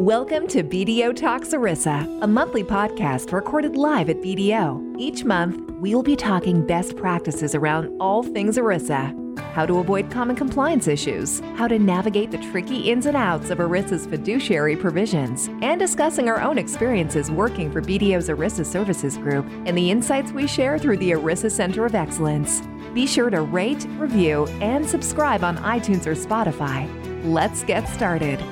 Welcome to BDO Talks ERISA, a monthly podcast recorded live at BDO. Each month, we'll be talking best practices around all things ERISA how to avoid common compliance issues, how to navigate the tricky ins and outs of ERISA's fiduciary provisions, and discussing our own experiences working for BDO's ERISA Services Group and the insights we share through the ERISA Center of Excellence. Be sure to rate, review, and subscribe on iTunes or Spotify. Let's get started.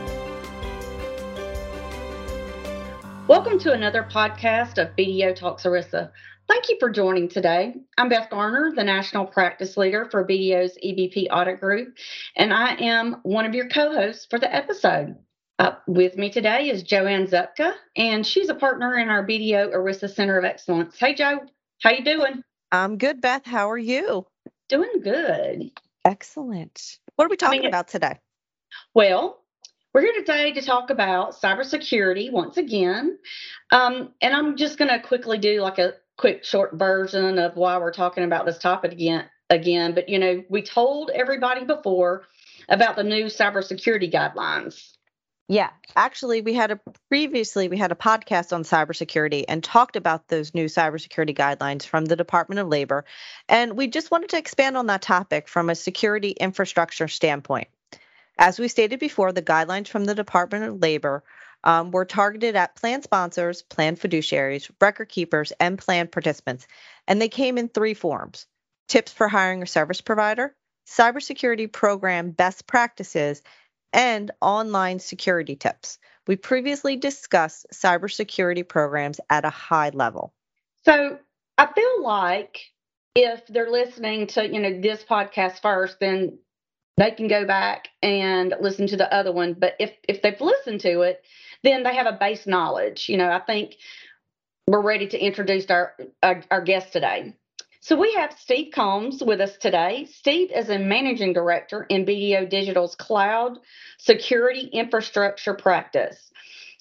Welcome to another podcast of BDO Talks ERISA. Thank you for joining today. I'm Beth Garner, the National Practice Leader for BDO's EBP Audit Group, and I am one of your co-hosts for the episode. Uh, with me today is Joanne Zupka, and she's a partner in our BDO ERISA Center of Excellence. Hey, Joe, how you doing? I'm good, Beth. How are you? Doing good. Excellent. What are we talking I mean, about today? Well, we're here today to talk about cybersecurity once again. Um, and I'm just going to quickly do like a quick short version of why we're talking about this topic again again. But you know we told everybody before about the new cybersecurity guidelines. Yeah actually we had a previously we had a podcast on cybersecurity and talked about those new cybersecurity guidelines from the department of labor. And we just wanted to expand on that topic from a security infrastructure standpoint as we stated before the guidelines from the department of labor um, were targeted at plan sponsors, plan fiduciaries, record keepers, and plan participants. And they came in three forms tips for hiring a service provider, cybersecurity program best practices, and online security tips. We previously discussed cybersecurity programs at a high level. So I feel like if they're listening to you know this podcast first, then they can go back and listen to the other one. But if if they've listened to it, then they have a base knowledge. You know, I think we're ready to introduce our, our, our guest today. So we have Steve Combs with us today. Steve is a managing director in BDO Digital's cloud security infrastructure practice.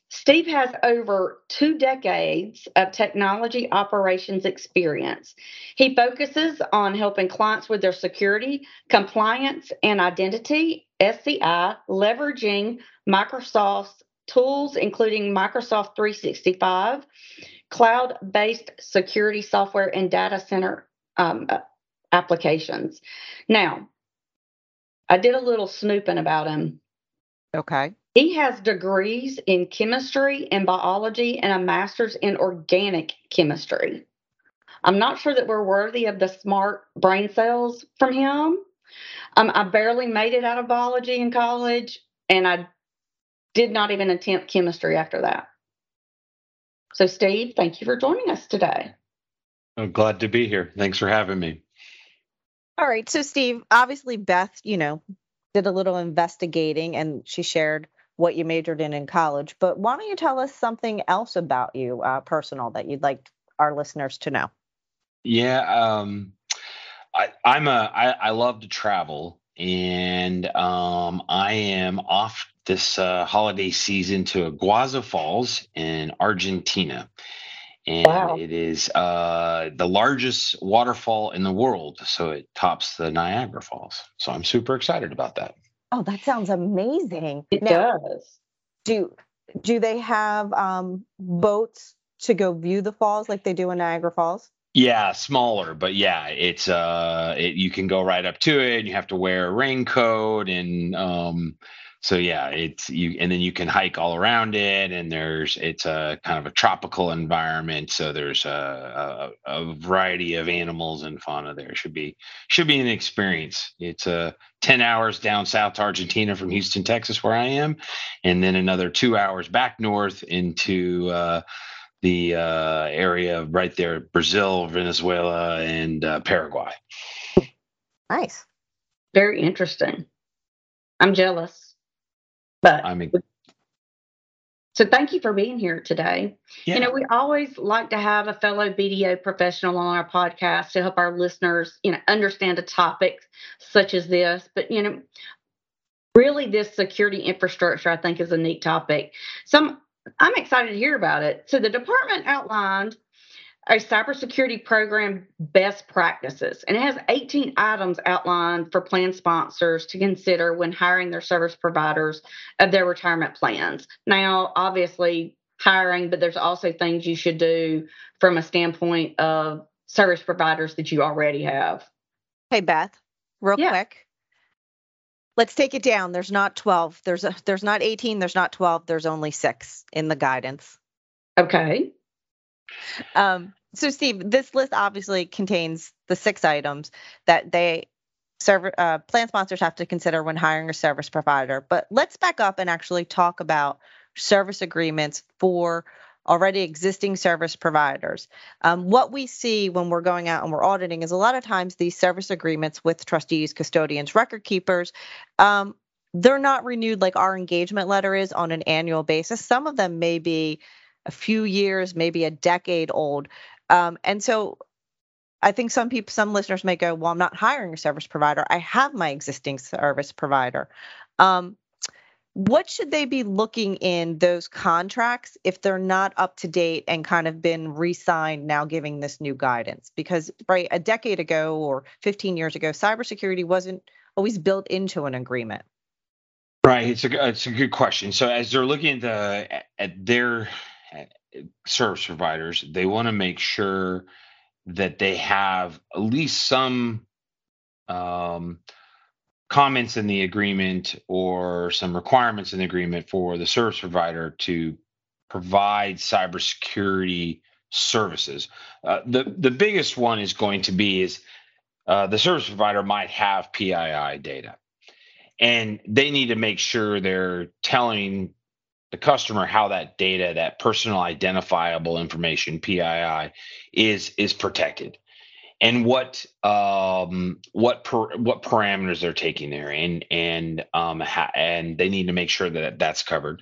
Steve has over two decades of technology operations experience. He focuses on helping clients with their security, compliance, and identity, SCI, leveraging Microsoft's tools, including Microsoft 365, cloud based security software, and data center um, uh, applications. Now, I did a little snooping about him. Okay. He has degrees in chemistry and biology and a master's in organic chemistry. I'm not sure that we're worthy of the smart brain cells from him. Um, I barely made it out of biology in college, and I did not even attempt chemistry after that. So, Steve, thank you for joining us today. I'm glad to be here. Thanks for having me. All right. So, Steve, obviously, Beth, you know, did a little investigating and she shared what you majored in in college. But why don't you tell us something else about you, uh, personal, that you'd like our listeners to know? Yeah. Um, I, I'm a, I, I love to travel and um, I am off this uh, holiday season to Iguazu Falls in Argentina. And wow. it is uh, the largest waterfall in the world. So it tops the Niagara Falls. So I'm super excited about that. Oh, that sounds amazing. It now, does. Do do they have um, boats to go view the falls like they do in Niagara Falls? Yeah, smaller, but yeah, it's uh, it, you can go right up to it. And you have to wear a raincoat, and um, so yeah, it's you, and then you can hike all around it, and there's it's a kind of a tropical environment, so there's a, a, a variety of animals and fauna there. Should be should be an experience. It's a uh, ten hours down south to Argentina from Houston, Texas, where I am, and then another two hours back north into. Uh, the uh, area right there Brazil, Venezuela, and uh, Paraguay. Nice. Very interesting. I'm jealous. But I mean, so thank you for being here today. Yeah. You know, we always like to have a fellow BDO professional on our podcast to help our listeners, you know, understand a topic such as this. But you know, really this security infrastructure I think is a neat topic. Some I'm excited to hear about it. So the department outlined a cybersecurity program best practices, and it has 18 items outlined for plan sponsors to consider when hiring their service providers of their retirement plans. Now, obviously, hiring, but there's also things you should do from a standpoint of service providers that you already have. Hey, Beth, real yeah. quick. Let's take it down. There's not 12. There's a, there's not 18. There's not 12. There's only six in the guidance. Okay. Um, so, Steve, this list obviously contains the six items that they server uh, plan sponsors have to consider when hiring a service provider. But let's back up and actually talk about service agreements for already existing service providers. Um, what we see when we're going out and we're auditing is a lot of times these service agreements with trustees, custodians, record keepers, um, they're not renewed like our engagement letter is on an annual basis. Some of them may be a few years, maybe a decade old. Um, and so I think some people, some listeners may go, well, I'm not hiring a service provider. I have my existing service provider. Um, what should they be looking in those contracts if they're not up to date and kind of been re-signed now giving this new guidance because right a decade ago or 15 years ago cybersecurity wasn't always built into an agreement right it's a it's a good question so as they're looking at the at their service providers they want to make sure that they have at least some um, comments in the agreement or some requirements in the agreement for the service provider to provide cybersecurity services. Uh, the the biggest one is going to be is uh, the service provider might have PII data, and they need to make sure they're telling the customer how that data, that personal identifiable information (PII), is is protected and what um, what per, what parameters they're taking there, and and um, ha- and they need to make sure that that's covered.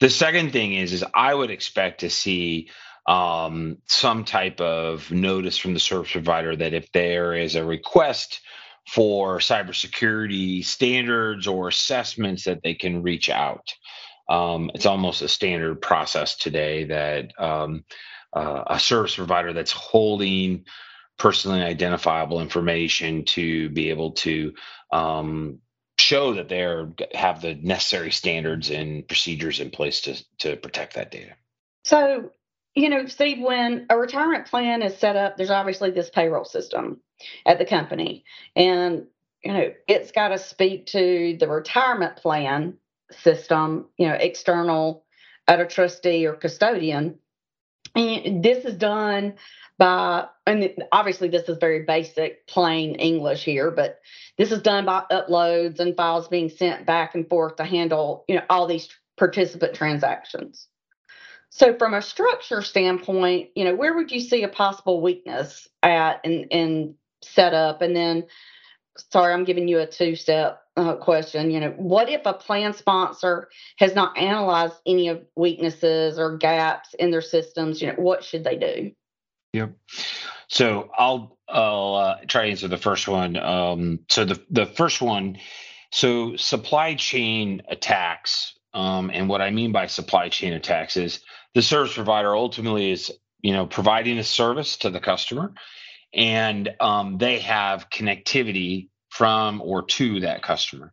The second thing is is I would expect to see um, some type of notice from the service provider that if there is a request for cybersecurity standards or assessments that they can reach out. Um, it's almost a standard process today that um, uh, a service provider that's holding personally identifiable information to be able to um, show that they have the necessary standards and procedures in place to to protect that data. So, you know, Steve, when a retirement plan is set up, there's obviously this payroll system at the company, and you know, it's got to speak to the retirement plan system, you know, external at a trustee or custodian. And this is done by, and obviously this is very basic, plain English here, but this is done by uploads and files being sent back and forth to handle, you know, all these participant transactions. So from a structure standpoint, you know, where would you see a possible weakness at in, in setup? And then, sorry, I'm giving you a two-step uh, question. You know, what if a plan sponsor has not analyzed any of weaknesses or gaps in their systems? You know, what should they do? Yep. So I'll I'll uh, try to answer the first one. Um, so the the first one, so supply chain attacks, um, and what I mean by supply chain attacks is the service provider ultimately is you know providing a service to the customer, and um, they have connectivity from or to that customer.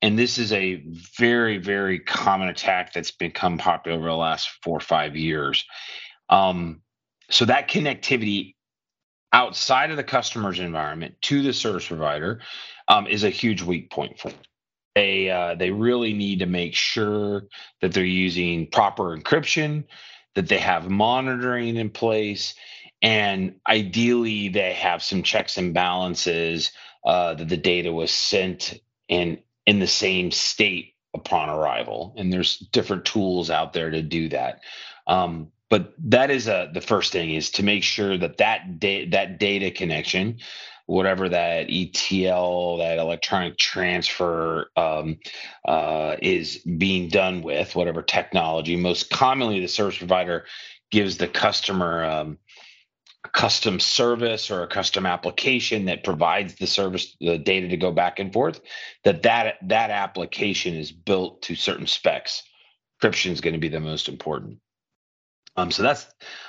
And this is a very, very common attack that's become popular over the last four or five years. Um, so that connectivity outside of the customer's environment to the service provider um, is a huge weak point for them. They uh, they really need to make sure that they're using proper encryption, that they have monitoring in place, and ideally they have some checks and balances uh, that the data was sent in in the same state upon arrival. And there's different tools out there to do that. Um, but that is a, uh, the first thing is to make sure that that da- that data connection whatever that etl that electronic transfer um, uh, is being done with whatever technology most commonly the service provider gives the customer um, custom service or a custom application that provides the service the data to go back and forth that that that application is built to certain specs. Encryption is going to be the most important. Um, so that's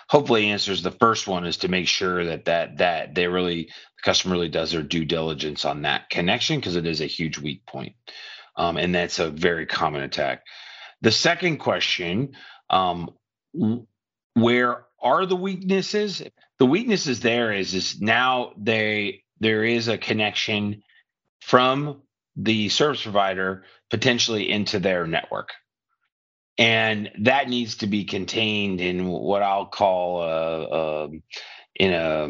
hopefully answers the first one is to make sure that that that they really the customer really does their due diligence on that connection because it is a huge weak point, um, and that's a very common attack. The second question, um, where are the weaknesses? The weaknesses there is is now they there is a connection from the service provider potentially into their network and that needs to be contained in what I'll call a, a in a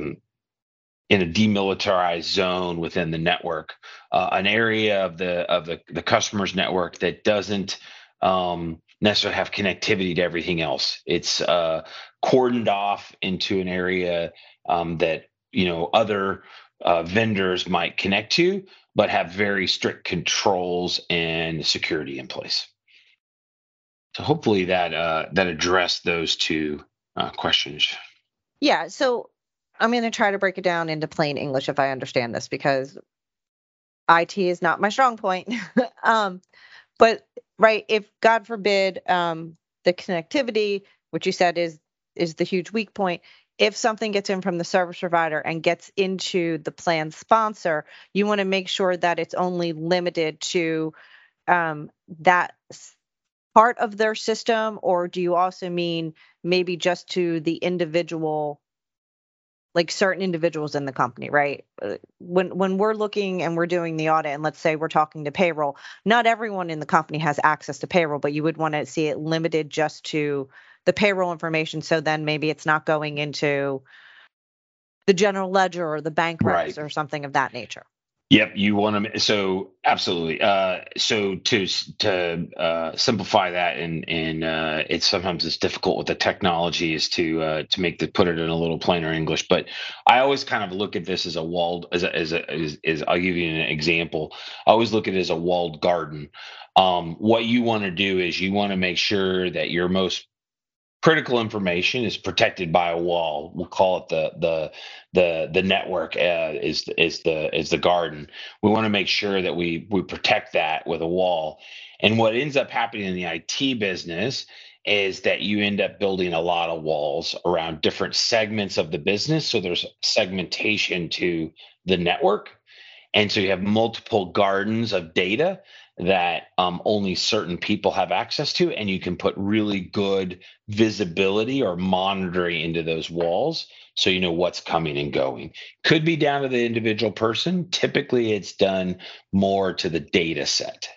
in a demilitarized zone within the network, uh, an area of the of the the customer's network that doesn't um, necessarily have connectivity to everything else. It's uh, cordoned off into an area um, that you know other uh, vendors might connect to, but have very strict controls and security in place. So hopefully that uh, that addressed those two uh, questions. Yeah. So I'm going to try to break it down into plain English if I understand this because IT is not my strong point. um, but right, if God forbid um, the connectivity, which you said is is the huge weak point, if something gets in from the service provider and gets into the plan sponsor, you want to make sure that it's only limited to um, that part of their system or do you also mean maybe just to the individual like certain individuals in the company right uh, when when we're looking and we're doing the audit and let's say we're talking to payroll not everyone in the company has access to payroll but you would want to see it limited just to the payroll information so then maybe it's not going into the general ledger or the bank records right. or something of that nature Yep, you want to. So absolutely. Uh, so to to uh, simplify that, and and uh, it's sometimes it's difficult with the technology is to uh, to make the put it in a little plainer English. But I always kind of look at this as a walled as a, as a, as, as I'll give you an example. I always look at it as a walled garden. Um, what you want to do is you want to make sure that your most critical information is protected by a wall. We'll call it the the the the network uh, is is the is the garden. We want to make sure that we we protect that with a wall. And what ends up happening in the IT business is that you end up building a lot of walls around different segments of the business. So there's segmentation to the network. And so you have multiple gardens of data that um, only certain people have access to, and you can put really good visibility or monitoring into those walls so you know what's coming and going. Could be down to the individual person. Typically, it's done more to the data set.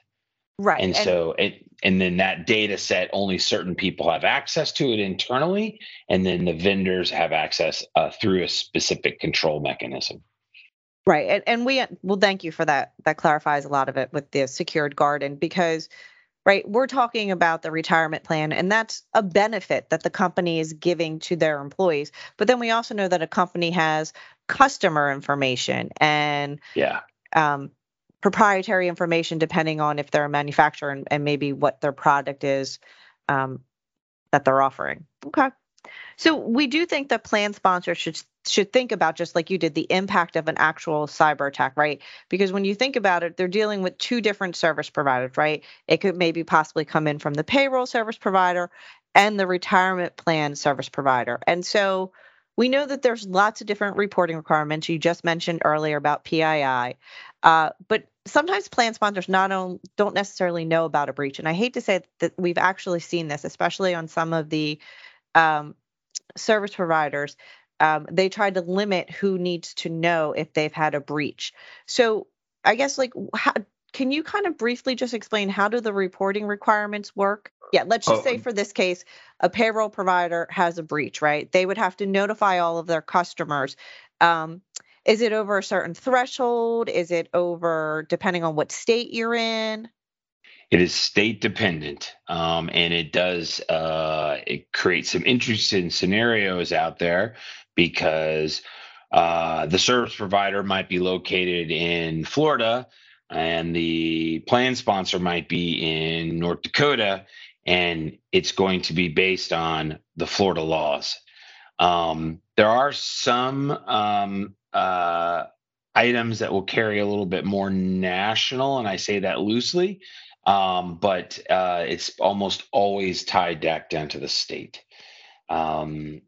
Right. And, and so it and then that data set only certain people have access to it internally, and then the vendors have access uh, through a specific control mechanism. Right. And, and we well thank you for that. That clarifies a lot of it with the secured garden because right, we're talking about the retirement plan and that's a benefit that the company is giving to their employees. But then we also know that a company has customer information and yeah. Um, proprietary information depending on if they're a manufacturer and, and maybe what their product is um, that they're offering. Okay. So we do think that plan sponsors should should think about just like you did the impact of an actual cyber attack, right? Because when you think about it, they're dealing with two different service providers, right? It could maybe possibly come in from the payroll service provider and the retirement plan service provider. And so we know that there's lots of different reporting requirements. You just mentioned earlier about PII, uh, but sometimes plan sponsors not only don't necessarily know about a breach. And I hate to say that we've actually seen this, especially on some of the um, service providers, um, they tried to limit who needs to know if they've had a breach. So I guess like how, can you kind of briefly just explain how do the reporting requirements work? Yeah, let's just oh, say for this case, a payroll provider has a breach, right? They would have to notify all of their customers. Um, is it over a certain threshold? Is it over depending on what state you're in? It is state dependent, um, and it does uh, it creates some interesting scenarios out there because uh, the service provider might be located in Florida, and the plan sponsor might be in North Dakota, and it's going to be based on the Florida laws. Um, there are some um, uh, items that will carry a little bit more national, and I say that loosely um, but uh, it's almost always tied back down to the state. Um,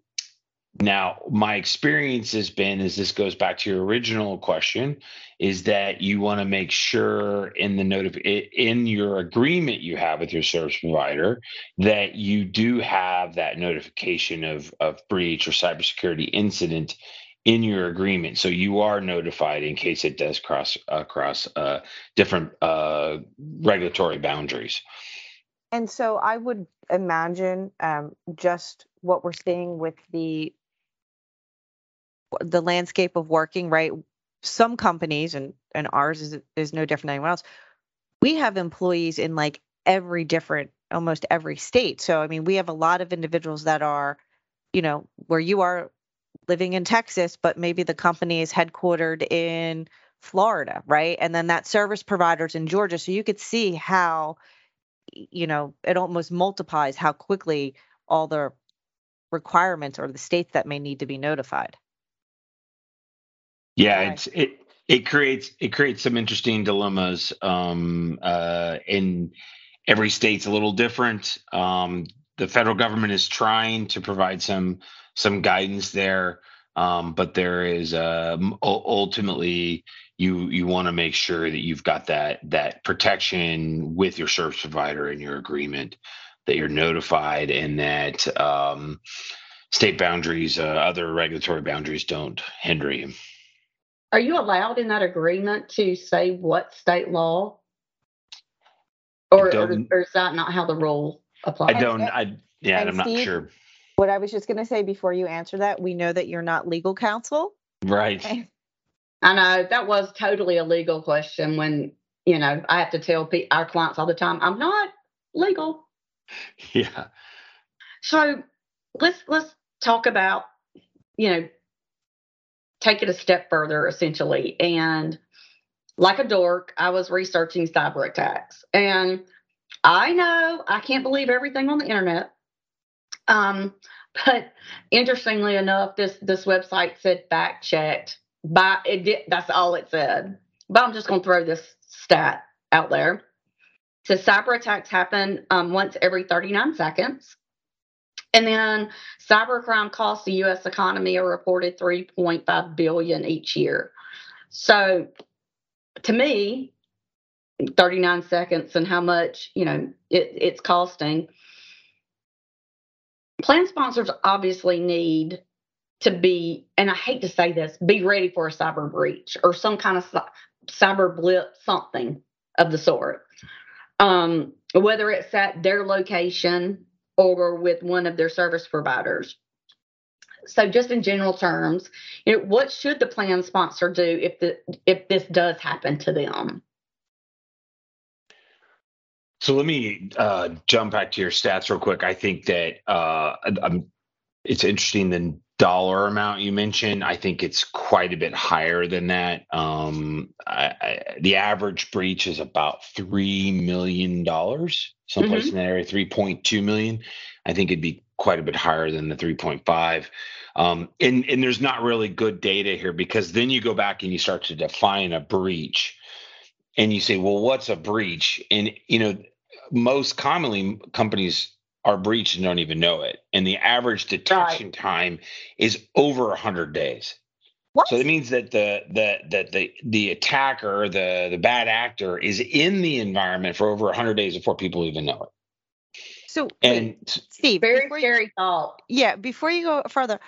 now, my experience has been, as this goes back to your original question, is that you want to make sure in the note of in your agreement you have with your service provider that you do have that notification of of breach or cybersecurity incident in your agreement, so you are notified in case it does cross across uh, different uh, regulatory boundaries. And so I would imagine um, just what we're seeing with the the landscape of working, right? Some companies and and ours is is no different than anyone else. We have employees in like every different almost every state. So I mean, we have a lot of individuals that are, you know, where you are living in Texas, but maybe the company is headquartered in Florida, right? And then that service providers in Georgia. So you could see how, you know, it almost multiplies how quickly all the requirements or the states that may need to be notified. Yeah, right. it's it it creates it creates some interesting dilemmas. Um, uh, in every state's a little different. Um, the federal government is trying to provide some some guidance there, um, but there is uh, ultimately you you want to make sure that you've got that that protection with your service provider in your agreement that you're notified and that um, state boundaries, uh, other regulatory boundaries, don't hinder you. Are you allowed in that agreement to say what state law? Or, or, or, is that not how the rule applies? I don't, I, yeah, and I'm Steve, not sure. What I was just going to say before you answer that, we know that you're not legal counsel. Right. I know that was totally a legal question when, you know, I have to tell our clients all the time, I'm not legal. Yeah. So let's, let's talk about, you know, take it a step further essentially. And like a dork, I was researching cyber attacks. And I know I can't believe everything on the internet. Um, but interestingly enough, this this website said fact checked. By it did that's all it said. But I'm just gonna throw this stat out there. So cyber attacks happen um, once every 39 seconds. And then cybercrime costs the U.S. economy a reported 3.5 billion each year. So, to me, 39 seconds and how much you know it, it's costing. Plan sponsors obviously need to be, and I hate to say this, be ready for a cyber breach or some kind of cyber blip, something of the sort. Um, whether it's at their location or with one of their service providers. So, just in general terms, you know, what should the plan sponsor do if the if this does happen to them? So let me uh, jump back to your stats real quick. I think that uh, it's interesting the dollar amount you mentioned. I think it's quite a bit higher than that. Um, I, I, the average breach is about three million dollars someplace mm-hmm. in that area, 3.2 million. I think it'd be quite a bit higher than the 3.5. Um, and, and there's not really good data here because then you go back and you start to define a breach and you say, well, what's a breach? And, you know, most commonly companies are breached and don't even know it. And the average detection right. time is over 100 days. What? So that means that the the that the the attacker, the the bad actor, is in the environment for over 100 days before people even know it. So, and wait, Steve, very scary you, thought. Yeah, before you go further,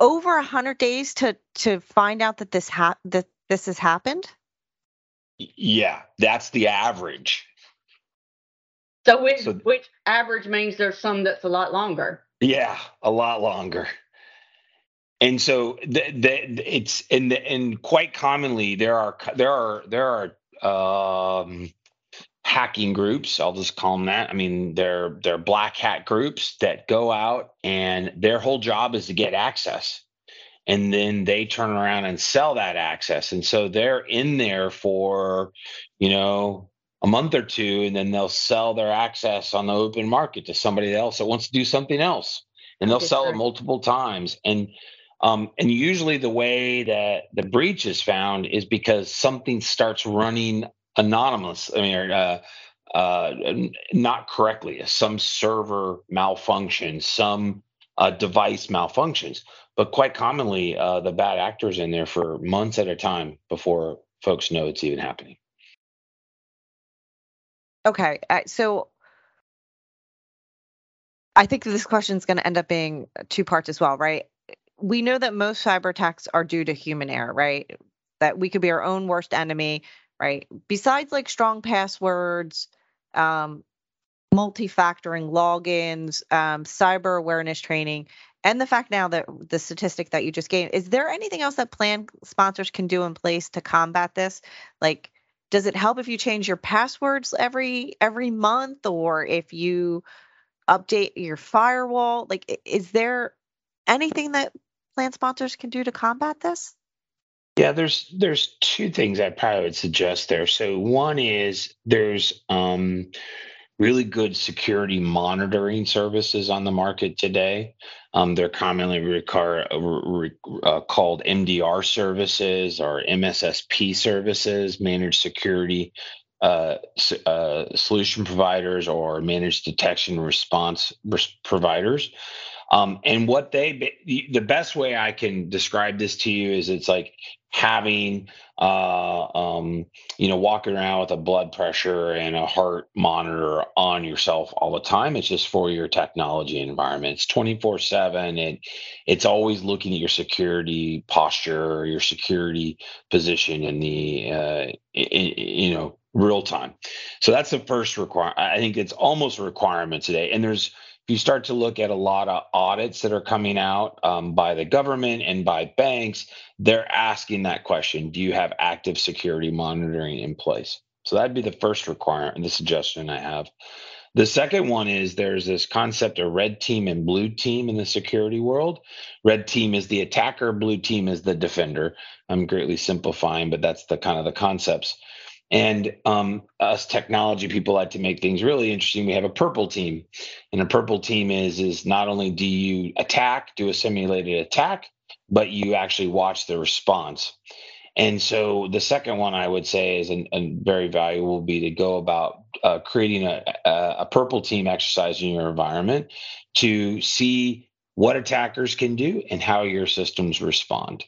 over 100 days to to find out that this ha- that this has happened. Yeah, that's the average. So which so, which average means there's some that's a lot longer. Yeah, a lot longer and so the, the, it's and and quite commonly there are there are there are um, hacking groups. I'll just call them that. I mean, they're they're black hat groups that go out and their whole job is to get access, and then they turn around and sell that access. And so they're in there for you know a month or two, and then they'll sell their access on the open market to somebody else that wants to do something else, and they'll sell it multiple times and um, and usually the way that the breach is found is because something starts running anonymous. I mean, uh, uh, not correctly, some server malfunctions, some uh, device malfunctions. But quite commonly, uh, the bad actors in there for months at a time before folks know it's even happening. Okay, uh, so I think this question is going to end up being two parts as well, right? We know that most cyber attacks are due to human error, right? That we could be our own worst enemy, right? Besides like strong passwords, um, multi-factoring logins, um, cyber awareness training, and the fact now that the statistic that you just gave, is there anything else that plan sponsors can do in place to combat this? Like, does it help if you change your passwords every every month, or if you update your firewall? Like, is there anything that plan sponsors can do to combat this? Yeah, there's there's two things I probably would suggest there. So one is there's um, really good security monitoring services on the market today. Um, they're commonly recar- uh, called MDR services or MSSP services, managed security uh, uh, solution providers or managed detection response res- providers. Um, and what they, the best way I can describe this to you is it's like having uh, um, you know walking around with a blood pressure and a heart monitor on yourself all the time. It's just for your technology environment. It's 24 7 and it's always looking at your security posture your security position in the uh, in, you know real time. So that's the first requirement i think it's almost a requirement today. And there's you start to look at a lot of audits that are coming out um, by the government and by banks, they're asking that question Do you have active security monitoring in place? So that'd be the first requirement, the suggestion I have. The second one is there's this concept of red team and blue team in the security world. Red team is the attacker, blue team is the defender. I'm greatly simplifying, but that's the kind of the concepts. And um, us technology people like to make things really interesting. We have a purple team, and a purple team is is not only do you attack, do a simulated attack, but you actually watch the response. And so the second one I would say is and, very valuable be to go about uh, creating a, a, a purple team exercise in your environment to see what attackers can do and how your systems respond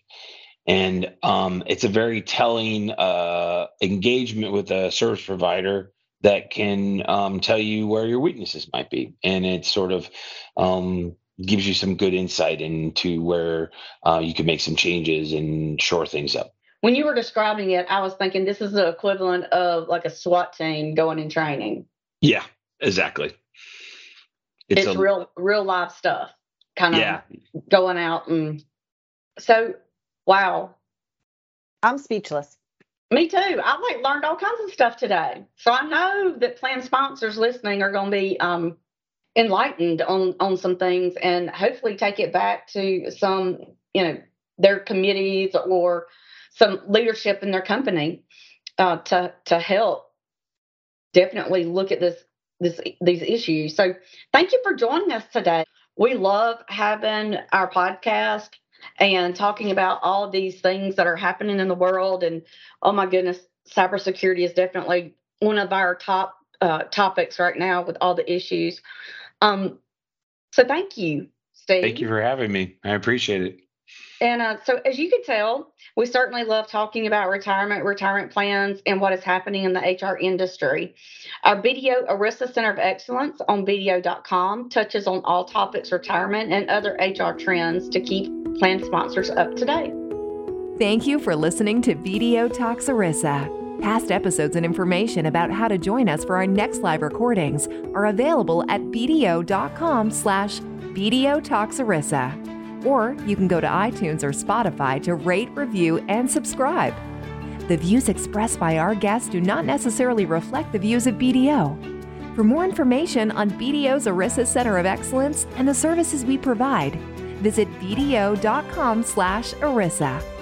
and um, it's a very telling uh, engagement with a service provider that can um, tell you where your weaknesses might be. And it sort of um, gives you some good insight into where uh, you can make some changes and shore things up. When you were describing it i was thinking this is the equivalent of like a swat team going in training. Yeah exactly. It's, it's a, real real live stuff kind of yeah. going out and so Wow. I'm speechless. Me too. I like learned all kinds of stuff today. So I know that plan sponsors listening are going to be um, enlightened on on some things and hopefully take it back to some, you know, their committees or some leadership in their company uh, to to help definitely look at this this these issues. So thank you for joining us today. We love having our podcast and talking about all these things that are happening in the world. And oh my goodness, cybersecurity is definitely one of our top uh, topics right now with all the issues. Um, so thank you, Steve. Thank you for having me. I appreciate it. And uh, so, as you can tell, we certainly love talking about retirement, retirement plans, and what is happening in the HR industry. Our BDO ERISA Center of Excellence on BDO.com touches on all topics retirement and other HR trends to keep plan sponsors up to date. Thank you for listening to BDO Talks ERISA. Past episodes and information about how to join us for our next live recordings are available at bdo.com slash BDO Talks ERISA. or you can go to iTunes or Spotify to rate, review, and subscribe. The views expressed by our guests do not necessarily reflect the views of BDO. For more information on BDO's ERISA Center of Excellence and the services we provide, visit bdo.com/erisa.